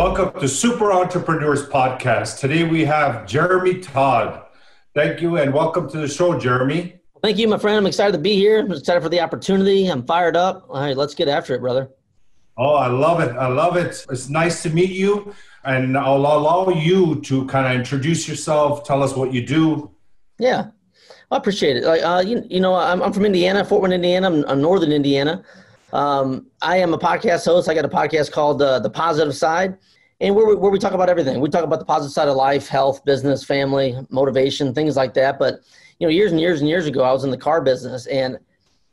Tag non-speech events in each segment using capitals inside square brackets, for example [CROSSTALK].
Welcome to Super Entrepreneurs Podcast. Today we have Jeremy Todd. Thank you and welcome to the show, Jeremy. Thank you, my friend. I'm excited to be here. I'm excited for the opportunity. I'm fired up. All right, let's get after it, brother. Oh, I love it. I love it. It's nice to meet you. And I'll allow you to kind of introduce yourself, tell us what you do. Yeah, I appreciate it. Like, uh, you, you know, I'm, I'm from Indiana, Fort Wayne, Indiana. I'm, I'm northern Indiana. Um, I am a podcast host. I got a podcast called uh, The Positive Side, and where we, where we talk about everything. We talk about the positive side of life, health, business, family, motivation, things like that. But you know, years and years and years ago, I was in the car business, and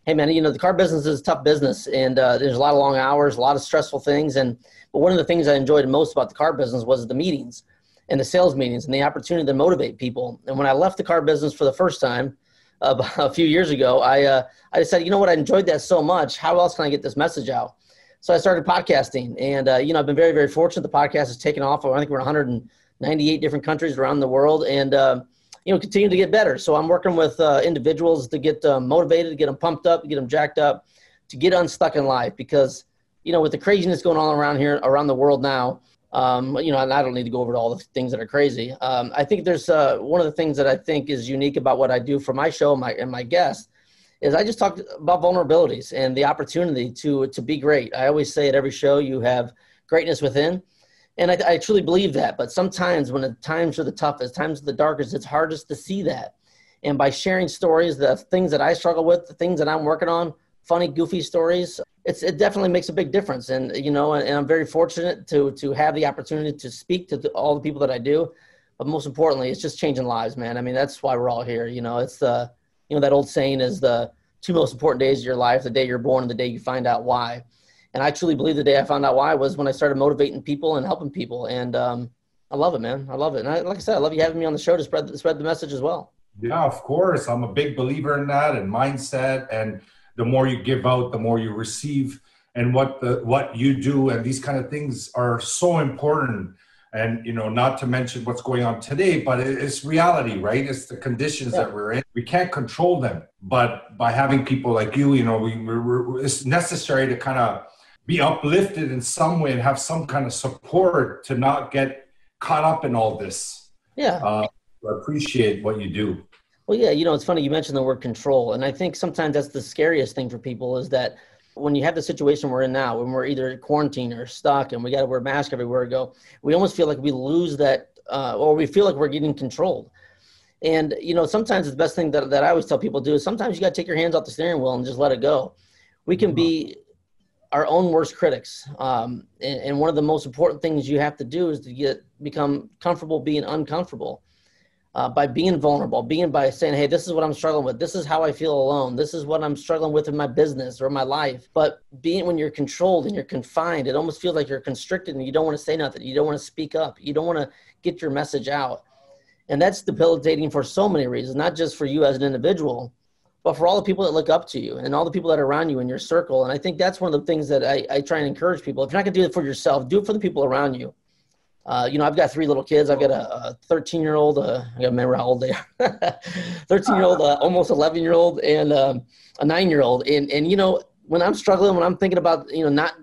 hey, man, you know, the car business is a tough business, and uh, there's a lot of long hours, a lot of stressful things. And but one of the things I enjoyed most about the car business was the meetings and the sales meetings and the opportunity to motivate people. And when I left the car business for the first time, [LAUGHS] a few years ago, I uh, I decided, you know what, I enjoyed that so much. How else can I get this message out? So I started podcasting, and uh, you know, I've been very very fortunate. The podcast has taken off. I think we're in 198 different countries around the world, and uh, you know, continue to get better. So I'm working with uh, individuals to get uh, motivated, to get them pumped up, to get them jacked up, to get unstuck in life because you know, with the craziness going on around here, around the world now, um, you know, and I don't need to go over all the things that are crazy. Um, I think there's uh, one of the things that I think is unique about what I do for my show and my, and my guests is I just talk about vulnerabilities and the opportunity to to be great. I always say at every show you have greatness within, and I, I truly believe that. But sometimes when the times are the toughest, times are the darkest, it's hardest to see that. And by sharing stories, the things that I struggle with, the things that I'm working on, funny, goofy stories, it's it definitely makes a big difference. And you know, and, and I'm very fortunate to to have the opportunity to speak to the, all the people that I do. But most importantly, it's just changing lives, man. I mean, that's why we're all here. You know, it's the you know that old saying is the two most important days of your life: the day you're born and the day you find out why. And I truly believe the day I found out why was when I started motivating people and helping people. And um, I love it, man. I love it. And I, like I said, I love you having me on the show to spread spread the message as well. Yeah, of course. I'm a big believer in that and mindset and the more you give out the more you receive. And what the what you do and these kind of things are so important. And you know not to mention what's going on today but it's reality right? It's the conditions yeah. that we're in. We can't control them. But by having people like you you know we, we're, it's necessary to kind of be uplifted in some way and have some kind of support to not get caught up in all this. Yeah. Uh, I appreciate what you do well, yeah, you know, it's funny you mentioned the word control, and I think sometimes that's the scariest thing for people is that when you have the situation we're in now, when we're either quarantined or stuck, and we got to wear a mask everywhere we go, we almost feel like we lose that, uh, or we feel like we're getting controlled. And you know, sometimes the best thing that, that I always tell people to do is sometimes you got to take your hands off the steering wheel and just let it go. We can be our own worst critics, um, and, and one of the most important things you have to do is to get become comfortable being uncomfortable uh, by being vulnerable, being by saying, hey, this is what I'm struggling with. This is how I feel alone. This is what I'm struggling with in my business or my life. But being when you're controlled and you're confined, it almost feels like you're constricted and you don't want to say nothing. You don't want to speak up. You don't want to get your message out. And that's debilitating for so many reasons, not just for you as an individual, but for all the people that look up to you and all the people that are around you in your circle. And I think that's one of the things that I, I try and encourage people. If you're not going to do it for yourself, do it for the people around you. Uh, you know, I've got three little kids. I've got a 13 year old, uh, I gotta remember how old they are [LAUGHS] 13 year old, uh, almost 11 year old, and um, a nine year old. And, and, you know, when I'm struggling, when I'm thinking about, you know, not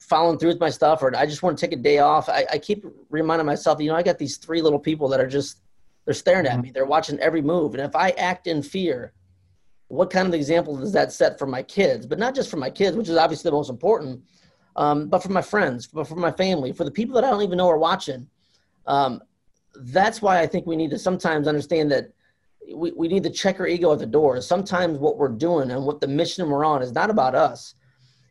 following through with my stuff or I just want to take a day off, I, I keep reminding myself, you know, I got these three little people that are just, they're staring at me. They're watching every move. And if I act in fear, what kind of example does that set for my kids? But not just for my kids, which is obviously the most important, um, but for my friends, but for my family, for the people that I don't even know are watching. Um, that's why I think we need to sometimes understand that we, we need to check our ego at the door. Sometimes what we're doing and what the mission we're on is not about us.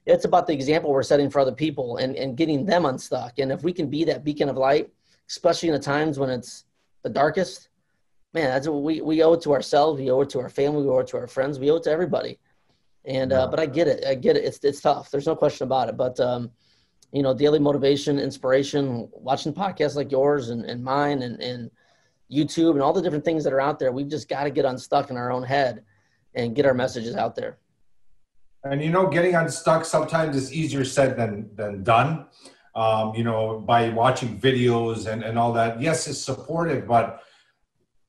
It's about the example we're setting for other people and, and getting them unstuck. And if we can be that beacon of light, especially in the times when it's the darkest, man, that's what we, we owe it to ourselves. We owe it to our family. We owe it to our friends. We owe it to everybody. And uh, but I get it. I get it. It's it's tough. There's no question about it. But um, you know, daily motivation, inspiration, watching podcasts like yours and, and mine and, and YouTube and all the different things that are out there. We've just got to get unstuck in our own head and get our messages out there. And you know, getting unstuck sometimes is easier said than than done. Um, you know, by watching videos and, and all that. Yes, it's supportive, but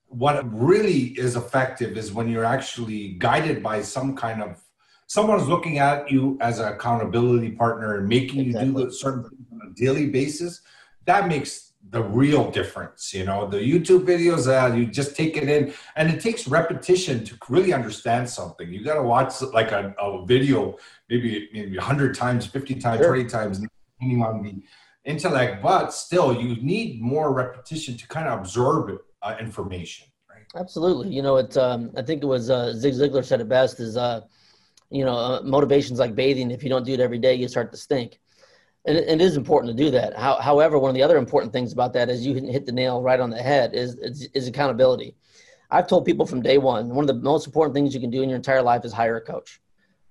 what really is effective is when you're actually guided by some kind of someone's looking at you as an accountability partner and making exactly. you do certain things on a daily basis that makes the real difference. You know, the YouTube videos, uh, you just take it in, and it takes repetition to really understand something. You got to watch like a, a, video maybe maybe hundred times, fifty times, sure. twenty times, depending on the intellect. But still, you need more repetition to kind of absorb uh, information. Right? Absolutely. You know, it. Um, I think it was uh, Zig Ziglar said it best: is uh, you know, uh, motivations like bathing. If you don't do it every day, you start to stink and it is important to do that. How, however, one of the other important things about that is you hit the nail right on the head is, is, is accountability. I've told people from day one, one of the most important things you can do in your entire life is hire a coach.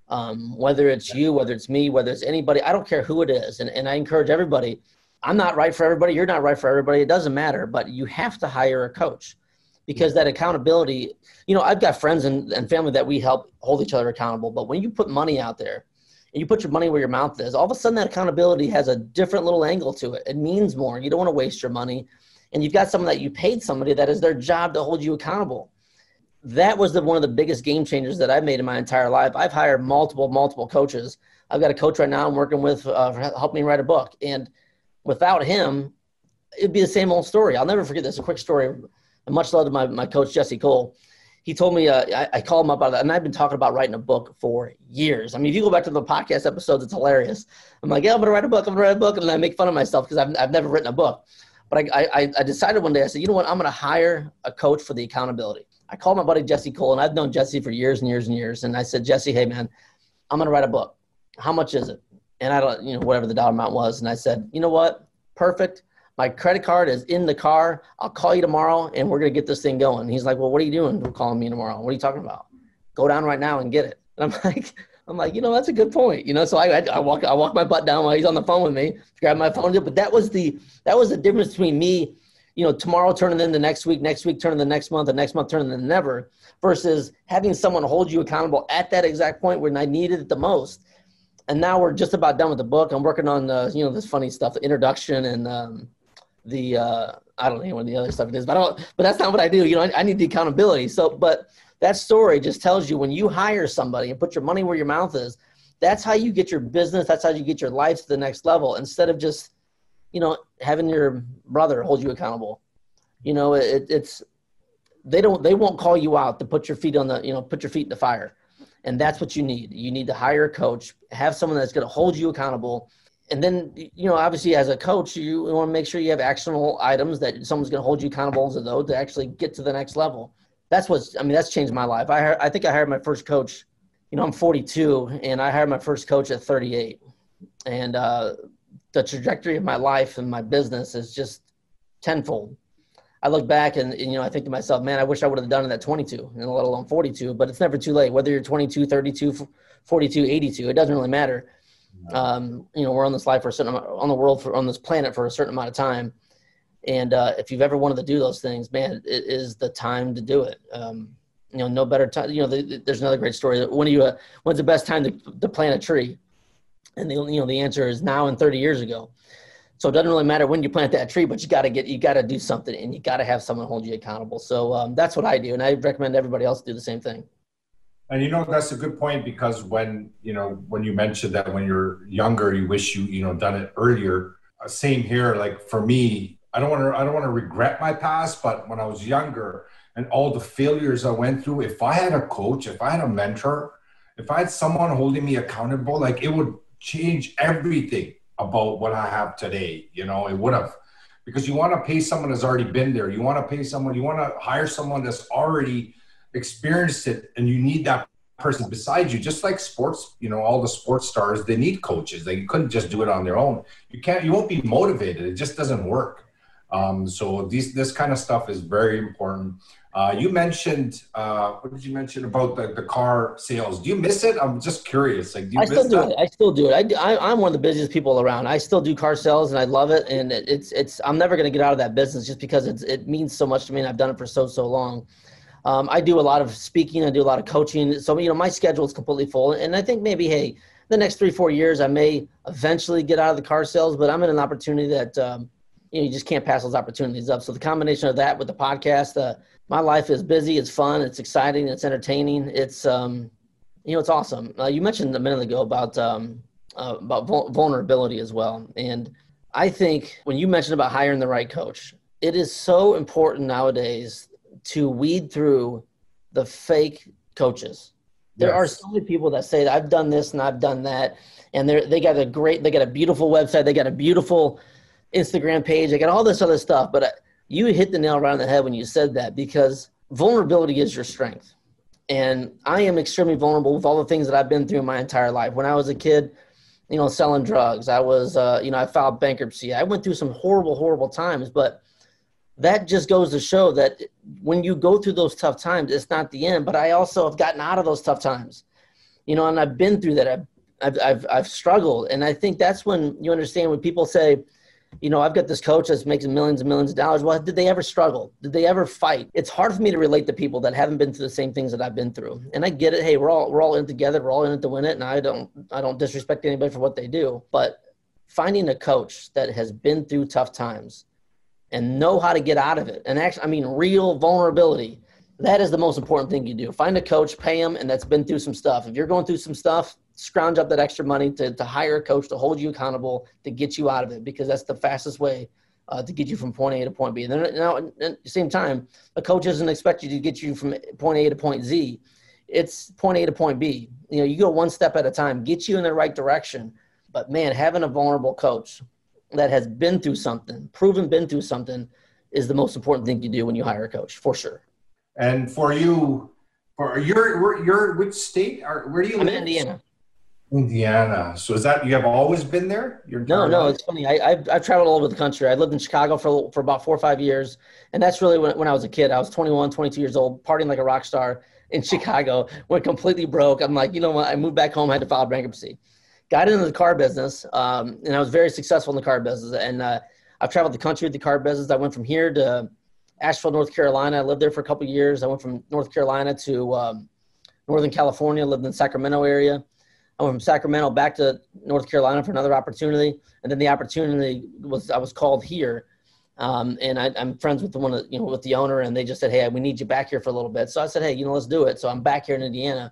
Um, whether it's you, whether it's me, whether it's anybody, I don't care who it is. And, and I encourage everybody, I'm not right for everybody. You're not right for everybody. It doesn't matter, but you have to hire a coach because that accountability, you know, I've got friends and, and family that we help hold each other accountable. But when you put money out there, and you put your money where your mouth is, all of a sudden that accountability has a different little angle to it. It means more. You don't want to waste your money. And you've got someone that you paid somebody that is their job to hold you accountable. That was the, one of the biggest game changers that I've made in my entire life. I've hired multiple, multiple coaches. I've got a coach right now I'm working with uh, help me write a book. And without him, it'd be the same old story. I'll never forget this. A quick story. Much love to my, my coach, Jesse Cole he told me uh, I, I called him up about it, and I've been talking about writing a book for years. I mean, if you go back to the podcast episodes, it's hilarious. I'm like, yeah, I'm gonna write a book. I'm gonna write a book, and I make fun of myself because I've I've never written a book. But I, I I decided one day I said, you know what, I'm gonna hire a coach for the accountability. I called my buddy Jesse Cole, and I've known Jesse for years and years and years. And I said, Jesse, hey man, I'm gonna write a book. How much is it? And I don't, you know, whatever the dollar amount was. And I said, you know what, perfect my credit card is in the car. I'll call you tomorrow and we're going to get this thing going. He's like, well, what are you doing calling me tomorrow? What are you talking about? Go down right now and get it. And I'm [LAUGHS] like, I'm like, you know, that's a good point. You know, so I, I, I walk, I walk my butt down while he's on the phone with me, grab my phone. But that was the, that was the difference between me, you know, tomorrow turning into next week, next week turning the next month, the next month turning the never versus having someone hold you accountable at that exact point when I needed it the most. And now we're just about done with the book. I'm working on the, you know, this funny stuff, the introduction and, um, the uh, I don't know what the other stuff is, but I don't. But that's not what I do. You know, I, I, need the accountability. So, but that story just tells you when you hire somebody and put your money where your mouth is, that's how you get your business. That's how you get your life to the next level. Instead of just, you know, having your brother hold you accountable. You know, it, it's they don't they won't call you out to put your feet on the you know put your feet in the fire, and that's what you need. You need to hire a coach, have someone that's going to hold you accountable and then you know obviously as a coach you want to make sure you have actionable items that someone's going to hold you accountable to those to actually get to the next level. That's what's i mean that's changed my life. I i think i hired my first coach you know i'm 42 and i hired my first coach at 38 and uh, the trajectory of my life and my business is just tenfold. I look back and, and you know i think to myself man i wish i would have done it at 22 and let alone 42 but it's never too late whether you're 22 32 42 82 it doesn't really matter um, you know, we're on this life for a certain amount, on the world for on this planet for a certain amount of time, and uh, if you've ever wanted to do those things, man, it is the time to do it. Um, you know, no better time. You know, the, the, there's another great story. When you? Uh, when's the best time to, to plant a tree? And the you know the answer is now and 30 years ago. So it doesn't really matter when you plant that tree, but you got to get you got to do something, and you got to have someone hold you accountable. So um, that's what I do, and I recommend everybody else do the same thing. And you know that's a good point because when you know when you mentioned that when you're younger you wish you you know done it earlier. Uh, same here. Like for me, I don't want to I don't want to regret my past, but when I was younger and all the failures I went through, if I had a coach, if I had a mentor, if I had someone holding me accountable, like it would change everything about what I have today. You know, it would have because you want to pay someone that's already been there. You want to pay someone. You want to hire someone that's already experienced it and you need that person beside you just like sports you know all the sports stars they need coaches. They couldn't just do it on their own. You can't you won't be motivated. It just doesn't work. Um, so these this kind of stuff is very important. Uh, you mentioned uh, what did you mention about the, the car sales? Do you miss it? I'm just curious like do i still do that? it. I still do it. I, I, am one of the busiest people around. I still do car sales and i love it. And it, it's it's i'm never going to get out of that business just because it's, it means so much to me and i've done it for so so long um, I do a lot of speaking. I do a lot of coaching. So you know, my schedule is completely full. And I think maybe, hey, the next three four years, I may eventually get out of the car sales. But I'm in an opportunity that um, you know you just can't pass those opportunities up. So the combination of that with the podcast, uh, my life is busy. It's fun. It's exciting. It's entertaining. It's um, you know, it's awesome. Uh, you mentioned a minute ago about um, uh, about vulnerability as well, and I think when you mentioned about hiring the right coach, it is so important nowadays to weed through the fake coaches. There yes. are so many people that say I've done this and I've done that, and they they got a great, they got a beautiful website, they got a beautiful Instagram page, they got all this other stuff. But uh, you hit the nail right on the head when you said that because vulnerability is your strength, and I am extremely vulnerable with all the things that I've been through my entire life. When I was a kid, you know, selling drugs, I was, uh, you know, I filed bankruptcy. I went through some horrible, horrible times, but that just goes to show that when you go through those tough times, it's not the end. But I also have gotten out of those tough times, you know, and I've been through that. I've, I've, I've, I've struggled. And I think that's when you understand when people say, you know, I've got this coach that's making millions and millions of dollars. Well, did they ever struggle? Did they ever fight? It's hard for me to relate to people that haven't been through the same things that I've been through. And I get it. Hey, we're all we're all in together. We're all in it to win it. And I don't I don't disrespect anybody for what they do. But finding a coach that has been through tough times and know how to get out of it. And actually, I mean, real vulnerability. That is the most important thing you do. Find a coach, pay them, and that's been through some stuff. If you're going through some stuff, scrounge up that extra money to, to hire a coach to hold you accountable to get you out of it because that's the fastest way uh, to get you from point A to point B. And then now, at the same time, a coach doesn't expect you to get you from point A to point Z. It's point A to point B. You know, you go one step at a time, get you in the right direction. But man, having a vulnerable coach that has been through something, proven been through something, is the most important thing you do when you hire a coach, for sure. And for you, for your your which state are where do you I'm live? in Indiana. Indiana. So is that you have always been there? no, no. Life? It's funny. I, have I've traveled all over the country. I lived in Chicago for for about four or five years, and that's really when when I was a kid. I was 21, 22 years old, partying like a rock star in [LAUGHS] Chicago. Went completely broke. I'm like, you know what? I moved back home. I had to file bankruptcy got into the car business, um, and I was very successful in the car business. And uh, I've traveled the country with the car business. I went from here to Asheville, North Carolina. I lived there for a couple years. I went from North Carolina to um, Northern California. Lived in the Sacramento area. I went from Sacramento back to North Carolina for another opportunity, and then the opportunity was I was called here. Um, and I, am friends with the one, you know, with the owner, and they just said, "Hey, we need you back here for a little bit." So I said, "Hey, you know, let's do it." So I'm back here in Indiana.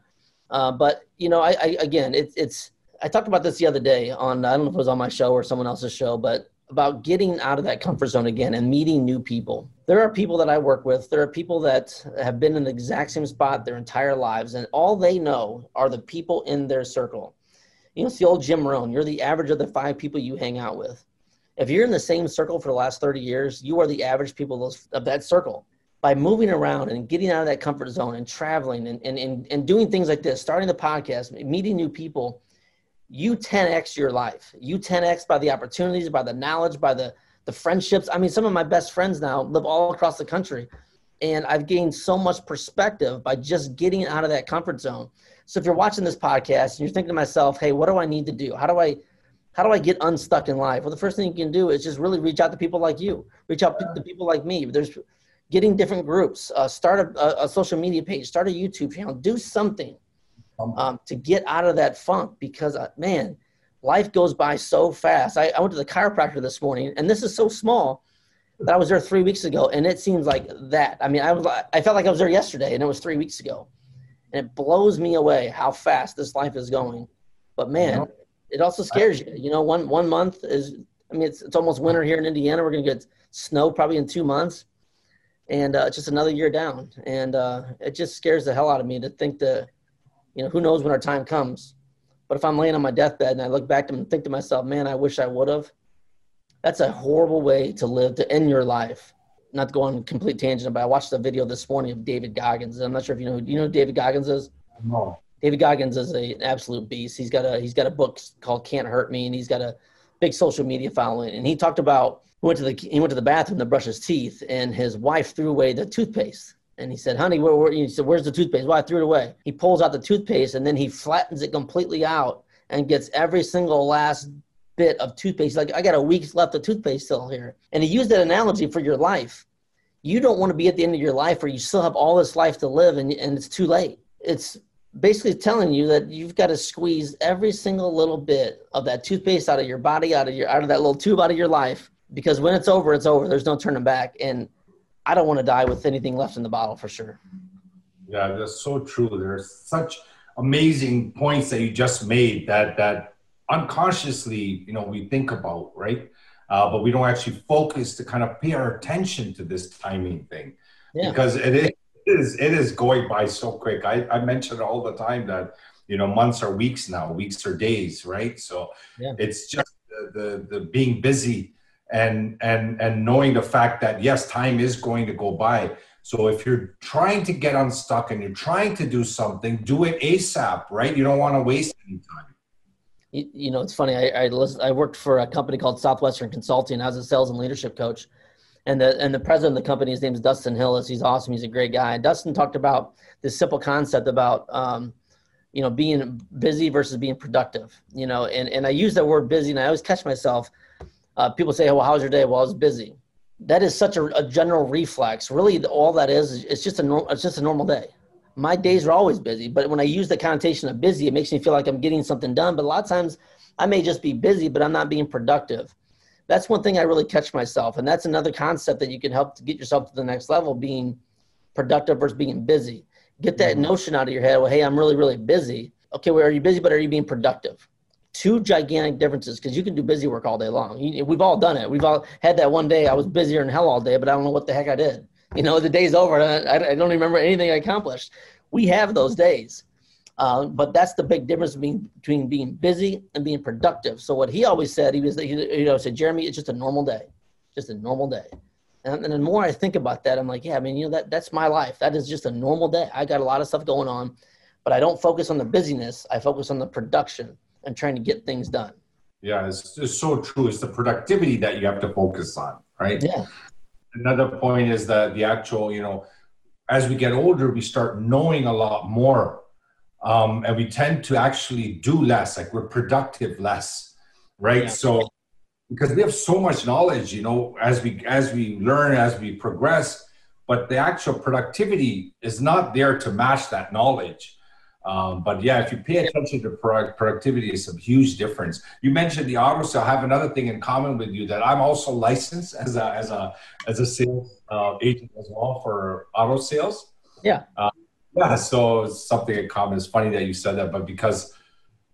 Uh, but you know, I, I again, it's it's I talked about this the other day on I don't know if it was on my show or someone else's show, but about getting out of that comfort zone again and meeting new people. There are people that I work with, there are people that have been in the exact same spot their entire lives, and all they know are the people in their circle. You know, it's the old Jim Rohn. You're the average of the five people you hang out with. If you're in the same circle for the last 30 years, you are the average people of that circle. By moving around and getting out of that comfort zone and traveling and, and, and, and doing things like this, starting the podcast, meeting new people, you 10x your life. You 10x by the opportunities, by the knowledge, by the the friendships. I mean, some of my best friends now live all across the country, and I've gained so much perspective by just getting out of that comfort zone. So if you're watching this podcast and you're thinking to myself, "Hey, what do I need to do? How do I how do I get unstuck in life?" Well, the first thing you can do is just really reach out to people like you. Reach out to people like me. There's getting different groups. Uh, start a, a social media page. Start a YouTube channel. Do something um, to get out of that funk because, uh, man, life goes by so fast. I, I went to the chiropractor this morning, and this is so small that I was there three weeks ago, and it seems like that. I mean, I was I felt like I was there yesterday, and it was three weeks ago, and it blows me away how fast this life is going. But man, it also scares you. You know, one one month is I mean, it's it's almost winter here in Indiana. We're gonna get snow probably in two months, and uh, just another year down, and uh, it just scares the hell out of me to think that you know, who knows when our time comes. But if I'm laying on my deathbed and I look back and think to myself, man, I wish I would have, that's a horrible way to live, to end your life. Not to go on complete tangent, but I watched a video this morning of David Goggins. I'm not sure if you know, do you know who David Goggins is? No. David Goggins is a, an absolute beast. He's got a, he's got a book called Can't Hurt Me and he's got a big social media following. And he talked about, he went to the, he went to the bathroom to brush his teeth and his wife threw away the toothpaste and he said, honey, where, where, he said, where's the toothpaste? Well, I threw it away. He pulls out the toothpaste and then he flattens it completely out and gets every single last bit of toothpaste. Like, I got a week's left of toothpaste still here. And he used that analogy for your life. You don't want to be at the end of your life where you still have all this life to live and, and it's too late. It's basically telling you that you've got to squeeze every single little bit of that toothpaste out of your body, out of your, out of that little tube out of your life. Because when it's over, it's over. There's no turning back. And I don't want to die with anything left in the bottle for sure. Yeah, that's so true. There's such amazing points that you just made that that unconsciously, you know, we think about, right? uh, but we don't actually focus to kind of pay our attention to this timing thing yeah. because it is, it is it is going by so quick. I, I mention all the time that you know months are weeks now, weeks are days, right? So yeah. it's just the, the the being busy and and and knowing the fact that yes, time is going to go by. So if you're trying to get unstuck and you're trying to do something, do it ASAP, right? You don't want to waste any time you, you know, it's funny. I I, I worked for a company called Southwestern Consulting. I was a sales and leadership coach, and the and the president of the company, his name is Dustin Hillis. He's awesome. He's a great guy. And Dustin talked about this simple concept about um, you know being busy versus being productive. You know, and and I use that word busy, and I always catch myself. Uh, people say, "Well, how's your day?" Well, I was busy. That is such a, a general reflex. Really, all that is, it's just a normal. It's just a normal day my days are always busy, but when I use the connotation of busy, it makes me feel like I'm getting something done. But a lot of times I may just be busy, but I'm not being productive. That's one thing I really catch myself. And that's another concept that you can help to get yourself to the next level being productive versus being busy. Get that mm-hmm. notion out of your head. Well, hey, I'm really, really busy. Okay, well, are you busy, but are you being productive? Two gigantic differences because you can do busy work all day long. We've all done it. We've all had that one day I was busier than hell all day, but I don't know what the heck I did. You know, the day's over. I, I don't remember anything I accomplished. We have those days. Uh, but that's the big difference between, between being busy and being productive. So what he always said, he was, he, you know, said, Jeremy, it's just a normal day, just a normal day. And, and the more I think about that, I'm like, yeah, I mean, you know, that that's my life. That is just a normal day. I got a lot of stuff going on, but I don't focus on the busyness. I focus on the production and trying to get things done. Yeah, it's, it's so true. It's the productivity that you have to focus on, right? Yeah another point is that the actual, you know, as we get older, we start knowing a lot more. Um, and we tend to actually do less, like we're productive less, right? Yeah. So because we have so much knowledge, you know, as we as we learn, as we progress, but the actual productivity is not there to match that knowledge. Um, but yeah, if you pay attention to productivity, it's a huge difference. You mentioned the auto sale. I have another thing in common with you that I'm also licensed as a as a as a sales uh, agent as well for auto sales. Yeah. Uh, yeah. So something in common. It's funny that you said that, but because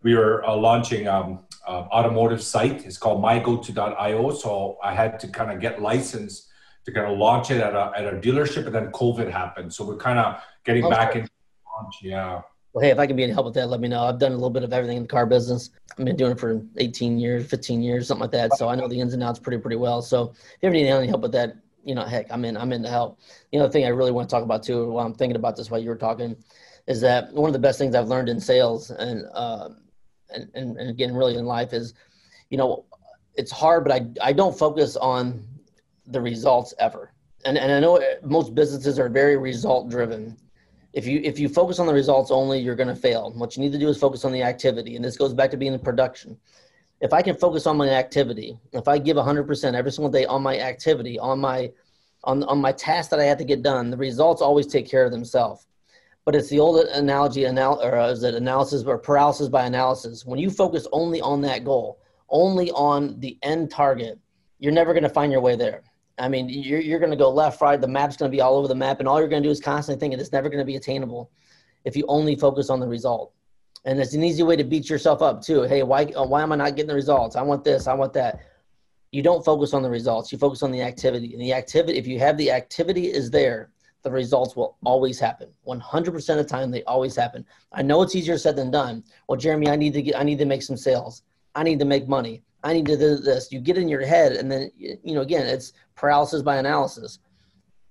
we were uh, launching um, uh, automotive site, it's called mygoto.io. So I had to kind of get licensed to kind of launch it at a at a dealership, and then COVID happened. So we're kind of getting okay. back into launch. Yeah well, hey, if I can be any help with that, let me know. I've done a little bit of everything in the car business. I've been doing it for 18 years, 15 years, something like that. So I know the ins and outs pretty, pretty well. So if you ever need any help with that, you know, heck, I'm in, I'm in to help. You know, the thing I really want to talk about too, while I'm thinking about this while you were talking, is that one of the best things I've learned in sales and, uh, and, and, and again, really in life is, you know, it's hard, but I, I don't focus on the results ever. And, and I know most businesses are very result driven if you if you focus on the results only you're going to fail what you need to do is focus on the activity. And this goes back to being in production. If i can focus on my activity if i give 100% every single day on my activity on my on, on my task that i have to get done the results always take care of themselves. But it's the old analogy anal- or is it analysis or paralysis by analysis. When you focus only on that goal only on the end target you're never going to find your way there I mean, you're, you're going to go left, right. The map's going to be all over the map, and all you're going to do is constantly thinking it's never going to be attainable if you only focus on the result. And it's an easy way to beat yourself up too. Hey, why uh, why am I not getting the results? I want this, I want that. You don't focus on the results. You focus on the activity. And the activity, if you have the activity is there, the results will always happen. 100% of the time, they always happen. I know it's easier said than done. Well, Jeremy, I need to get, I need to make some sales. I need to make money. I need to do this. You get in your head, and then you know again, it's paralysis by analysis.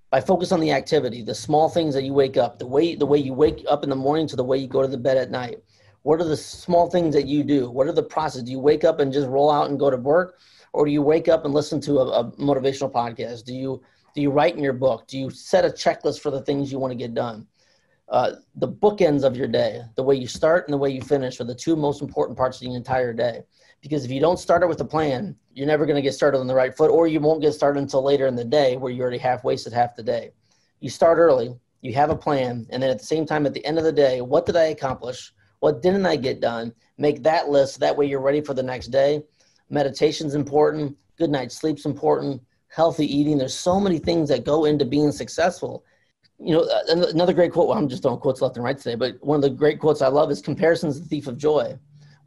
By focus on the activity, the small things that you wake up, the way the way you wake up in the morning to the way you go to the bed at night. What are the small things that you do? What are the process? Do you wake up and just roll out and go to work, or do you wake up and listen to a, a motivational podcast? Do you do you write in your book? Do you set a checklist for the things you want to get done? Uh, the bookends of your day, the way you start and the way you finish, are the two most important parts of the entire day because if you don't start it with a plan, you're never going to get started on the right foot, or you won't get started until later in the day where you already half wasted half the day. You start early, you have a plan, and then at the same time, at the end of the day, what did I accomplish? What didn't I get done? Make that list. That way, you're ready for the next day. Meditation's important. Good night sleep's important. Healthy eating. There's so many things that go into being successful. You know, uh, another great quote. Well, I'm just throwing quotes left and right today, but one of the great quotes I love is "Comparison's the thief of joy."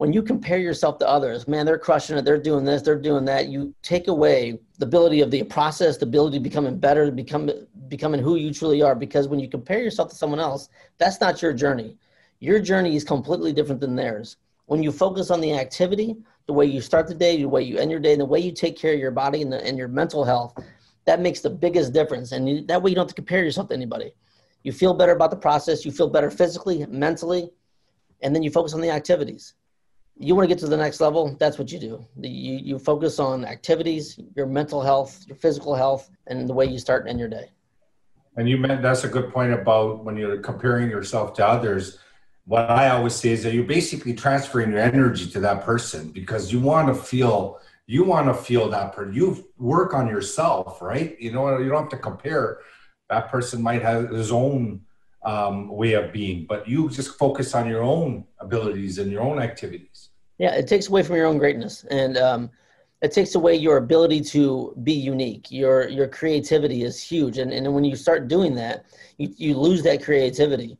When you compare yourself to others, man, they're crushing it, they're doing this, they're doing that, you take away the ability of the process, the ability to becoming better, to become becoming who you truly are. Because when you compare yourself to someone else, that's not your journey. Your journey is completely different than theirs. When you focus on the activity, the way you start the day, the way you end your day, and the way you take care of your body and, the, and your mental health, that makes the biggest difference. And you, that way you don't have to compare yourself to anybody. You feel better about the process, you feel better physically, mentally, and then you focus on the activities you want to get to the next level, that's what you do. You, you focus on activities, your mental health, your physical health, and the way you start and end your day. And you meant that's a good point about when you're comparing yourself to others. What I always say is that you're basically transferring your energy to that person because you want to feel you want to feel that person. You work on yourself, right? You know, you don't have to compare. That person might have his own um, way of being, but you just focus on your own abilities and your own activities. Yeah, it takes away from your own greatness, and um, it takes away your ability to be unique. Your your creativity is huge, and and when you start doing that, you you lose that creativity.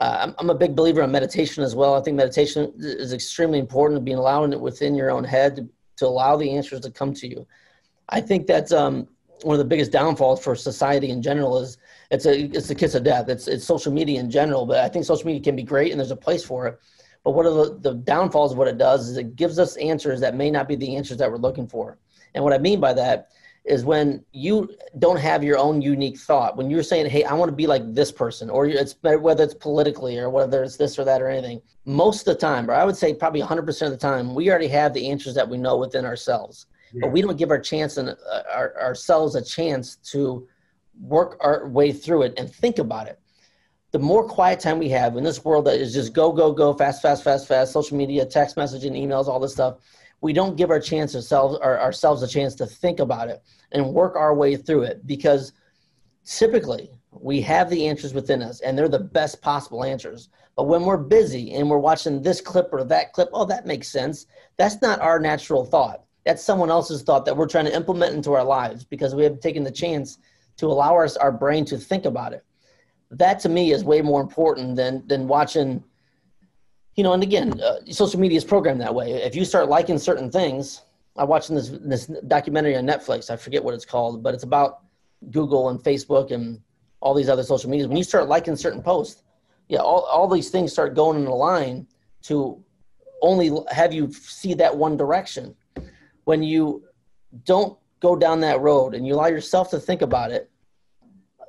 Uh, I'm, I'm a big believer in meditation as well. I think meditation is extremely important, being allowing it within your own head to, to allow the answers to come to you. I think that's um, one of the biggest downfalls for society in general is it's a it's the kiss of death. It's it's social media in general, but I think social media can be great and there's a place for it. But what are the, the downfalls of what it does is it gives us answers that may not be the answers that we're looking for. And what I mean by that is when you don't have your own unique thought. When you're saying, "Hey, I want to be like this person," or it's whether it's politically or whether it's this or that or anything. Most of the time, or I would say probably 100% of the time, we already have the answers that we know within ourselves. Yeah. But we don't give our chance and uh, our, ourselves a chance to work our way through it and think about it. The more quiet time we have in this world that is just go, go, go, fast, fast, fast, fast, social media, text messaging, emails, all this stuff, we don't give our chance ourselves, our, ourselves a chance to think about it and work our way through it because typically we have the answers within us and they're the best possible answers. But when we're busy and we're watching this clip or that clip, oh, that makes sense. That's not our natural thought. That's someone else's thought that we're trying to implement into our lives because we have taken the chance to allow our, our brain to think about it. That to me is way more important than than watching. You know, and again, uh, social media is programmed that way. If you start liking certain things, i watched this this documentary on Netflix. I forget what it's called, but it's about Google and Facebook and all these other social medias. When you start liking certain posts, yeah, all, all these things start going in a line to only have you see that one direction. When you don't go down that road and you allow yourself to think about it,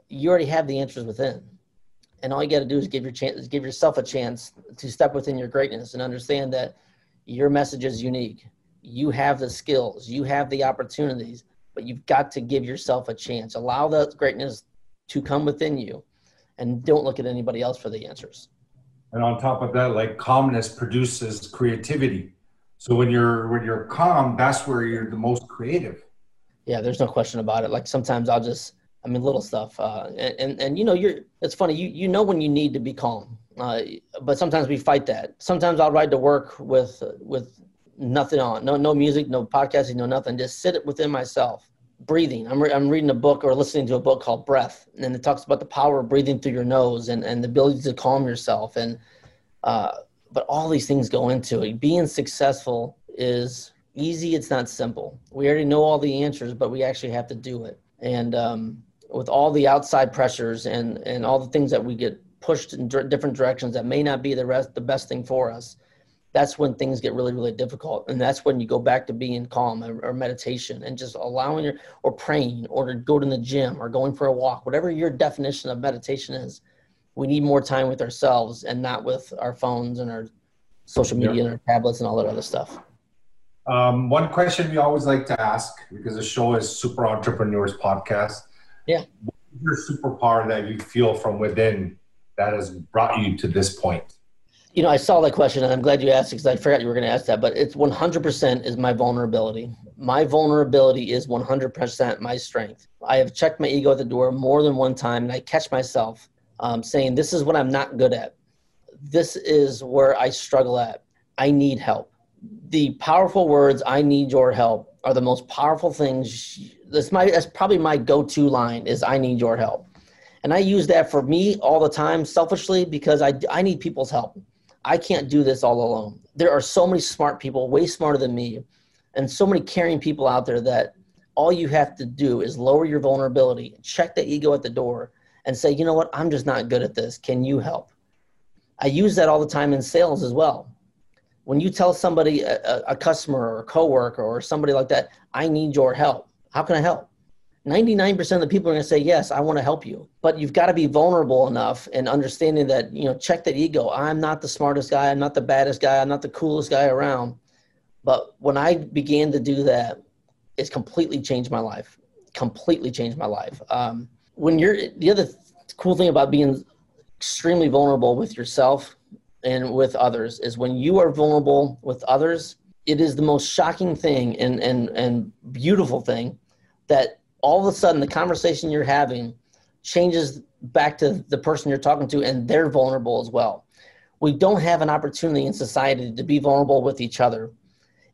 you already have the answers within. And all you got to do is give your chance, give yourself a chance to step within your greatness and understand that your message is unique. You have the skills, you have the opportunities, but you've got to give yourself a chance. Allow that greatness to come within you, and don't look at anybody else for the answers. And on top of that, like calmness produces creativity. So when you're when you're calm, that's where you're the most creative yeah, there's no question about it. Like sometimes I'll just, I mean, little stuff. Uh, and, and, you know, you're, it's funny. You, you know, when you need to be calm, uh, but sometimes we fight that. Sometimes I'll ride to work with, with nothing on, no, no music, no podcasting, no nothing. Just sit it within myself, breathing. I'm, re- I'm reading a book or listening to a book called Breath, and it talks about the power of breathing through your nose and, and the ability to calm yourself. And, uh, but all these things go into it. Being successful is easy it's not simple we already know all the answers but we actually have to do it and um, with all the outside pressures and and all the things that we get pushed in different directions that may not be the rest the best thing for us that's when things get really really difficult and that's when you go back to being calm or, or meditation and just allowing your or praying or to go to the gym or going for a walk whatever your definition of meditation is we need more time with ourselves and not with our phones and our social media and our tablets and all that other stuff um, one question we always like to ask because the show is Super Entrepreneurs Podcast. Yeah. What is your superpower that you feel from within that has brought you to this point? You know, I saw that question and I'm glad you asked because I forgot you were going to ask that, but it's 100% is my vulnerability. My vulnerability is 100% my strength. I have checked my ego at the door more than one time and I catch myself um, saying, This is what I'm not good at. This is where I struggle at. I need help the powerful words "I need your help" are the most powerful things. That's my that's probably my go-to line is "I need your help," and I use that for me all the time, selfishly because I I need people's help. I can't do this all alone. There are so many smart people, way smarter than me, and so many caring people out there that all you have to do is lower your vulnerability, check the ego at the door, and say, you know what, I'm just not good at this. Can you help? I use that all the time in sales as well. When you tell somebody, a, a customer or a coworker or somebody like that, I need your help. How can I help? 99% of the people are going to say, yes, I want to help you. But you've got to be vulnerable enough and understanding that, you know, check that ego. I'm not the smartest guy. I'm not the baddest guy. I'm not the coolest guy around. But when I began to do that, it's completely changed my life. Completely changed my life. Um, when you're, the other cool thing about being extremely vulnerable with yourself and with others is when you are vulnerable with others, it is the most shocking thing and, and, and beautiful thing that all of a sudden the conversation you're having changes back to the person you're talking to and they're vulnerable as well. We don't have an opportunity in society to be vulnerable with each other.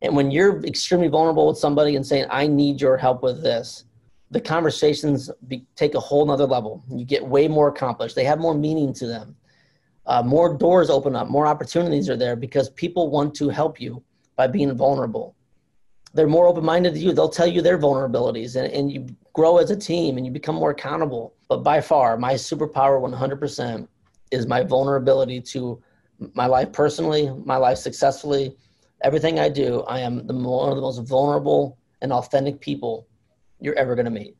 And when you're extremely vulnerable with somebody and saying, I need your help with this, the conversations be, take a whole nother level. You get way more accomplished. They have more meaning to them. Uh, more doors open up, more opportunities are there because people want to help you by being vulnerable they're more open-minded to you. They'll tell you their vulnerabilities and, and you grow as a team and you become more accountable. But by far my superpower 100% is my vulnerability to my life personally my life successfully. Everything i do i am the, one of the most vulnerable and authentic people you're ever going to meet.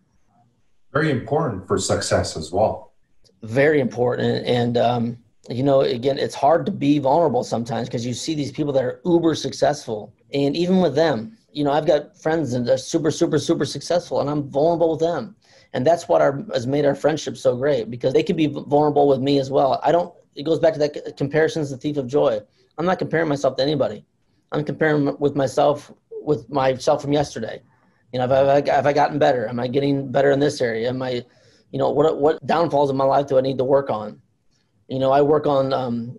Very important for success as well. Very important and um, you know again it's hard to be vulnerable sometimes because you see these people that are uber successful and even with them you know, I've got friends and they're super, super, super successful, and I'm vulnerable with them. And that's what our, has made our friendship so great because they can be vulnerable with me as well. I don't. It goes back to that comparison is the thief of joy. I'm not comparing myself to anybody. I'm comparing with myself with myself from yesterday. You know, have I, have I gotten better? Am I getting better in this area? Am I, you know, what what downfalls in my life do I need to work on? You know, I work on um,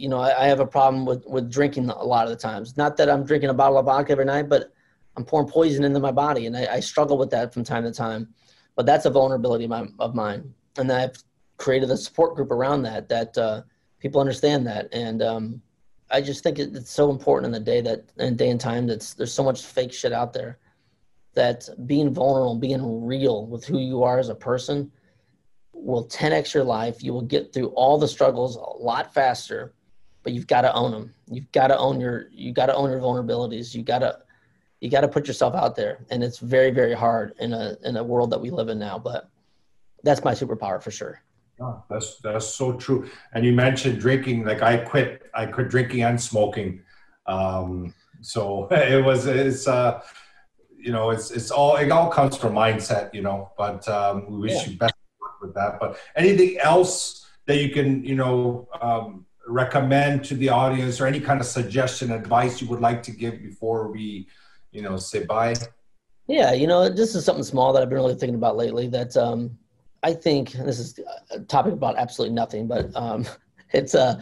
you know, I, I, have a problem with, with drinking a lot of the times. Not that I'm drinking a bottle of vodka every night, but I'm pouring poison into my body, and I, I struggle with that from time to time. But that's a vulnerability of, my, of mine, and I've created a support group around that that uh, people understand that, and um, I just think it, it's so important in the day that in day and time that there's so much fake shit out there that being vulnerable, being real with who you are as a person will 10x your life. You will get through all the struggles a lot faster but you've got to own them. You've got to own your you got to own your vulnerabilities. You got to you got to put yourself out there, and it's very very hard in a in a world that we live in now. But that's my superpower for sure. Oh, that's that's so true. And you mentioned drinking. Like I quit. I quit drinking and smoking. Um, so [LAUGHS] it was it's uh you know it's it's all it all comes from mindset. You know, but um, we wish yeah. you best work with that. But anything else that you can you know um, recommend to the audience or any kind of suggestion advice you would like to give before we you know say bye yeah you know this is something small that i've been really thinking about lately that um i think this is a topic about absolutely nothing but um [LAUGHS] it's uh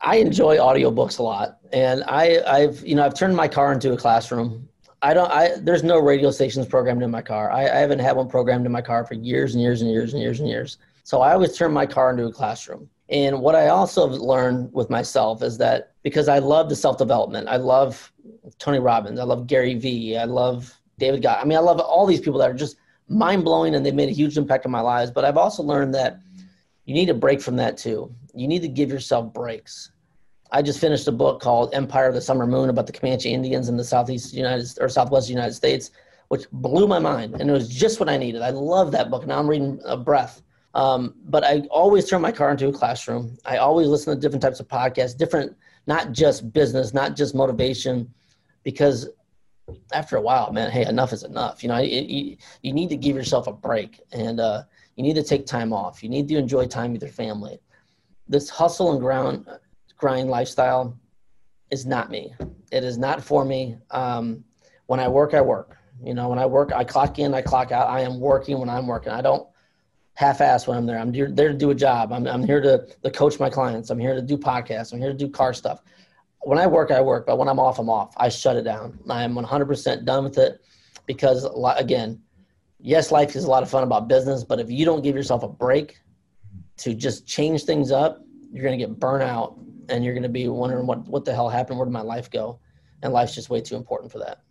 i enjoy audiobooks a lot and i i've you know i've turned my car into a classroom I don't. I there's no radio stations programmed in my car. I, I haven't had one programmed in my car for years and years and years and years and years. So I always turn my car into a classroom. And what I also learned with myself is that because I love the self development, I love Tony Robbins, I love Gary Vee, I love David Guy. I mean, I love all these people that are just mind blowing and they've made a huge impact on my lives. But I've also learned that you need a break from that too. You need to give yourself breaks. I just finished a book called Empire of the Summer Moon about the Comanche Indians in the southeast United or southwest United States, which blew my mind, and it was just what I needed. I love that book. Now I'm reading a breath um, but I always turn my car into a classroom. I always listen to different types of podcasts, different, not just business, not just motivation, because after a while, man, hey, enough is enough. You know, you, you need to give yourself a break and uh, you need to take time off. You need to enjoy time with your family. This hustle and ground, grind lifestyle is not me. It is not for me. Um, when I work, I work. You know, when I work, I clock in, I clock out. I am working when I'm working. I don't half-ass when I'm there. I'm there to do a job. I'm, I'm here to, to coach my clients. I'm here to do podcasts. I'm here to do car stuff. When I work, I work, but when I'm off, I'm off. I shut it down. I am 100% done with it because, again, yes, life is a lot of fun about business, but if you don't give yourself a break to just change things up, you're going to get burnt out and you're going to be wondering what what the hell happened. Where did my life go? And life's just way too important for that.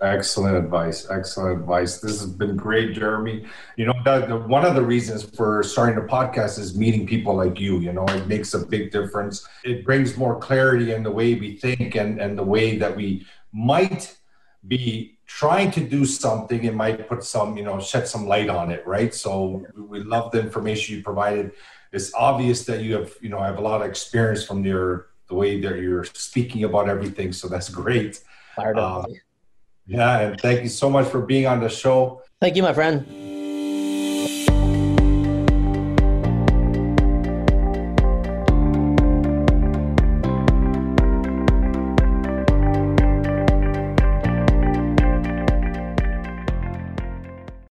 Excellent advice. Excellent advice. This has been great, Jeremy. You know, the, one of the reasons for starting a podcast is meeting people like you. You know, it makes a big difference. It brings more clarity in the way we think and, and the way that we might be trying to do something. It might put some, you know, shed some light on it, right? So we love the information you provided. It's obvious that you have, you know, I have a lot of experience from your the way that you're speaking about everything. So that's great. Fired up. Uh, yeah, and thank you so much for being on the show. Thank you, my friend.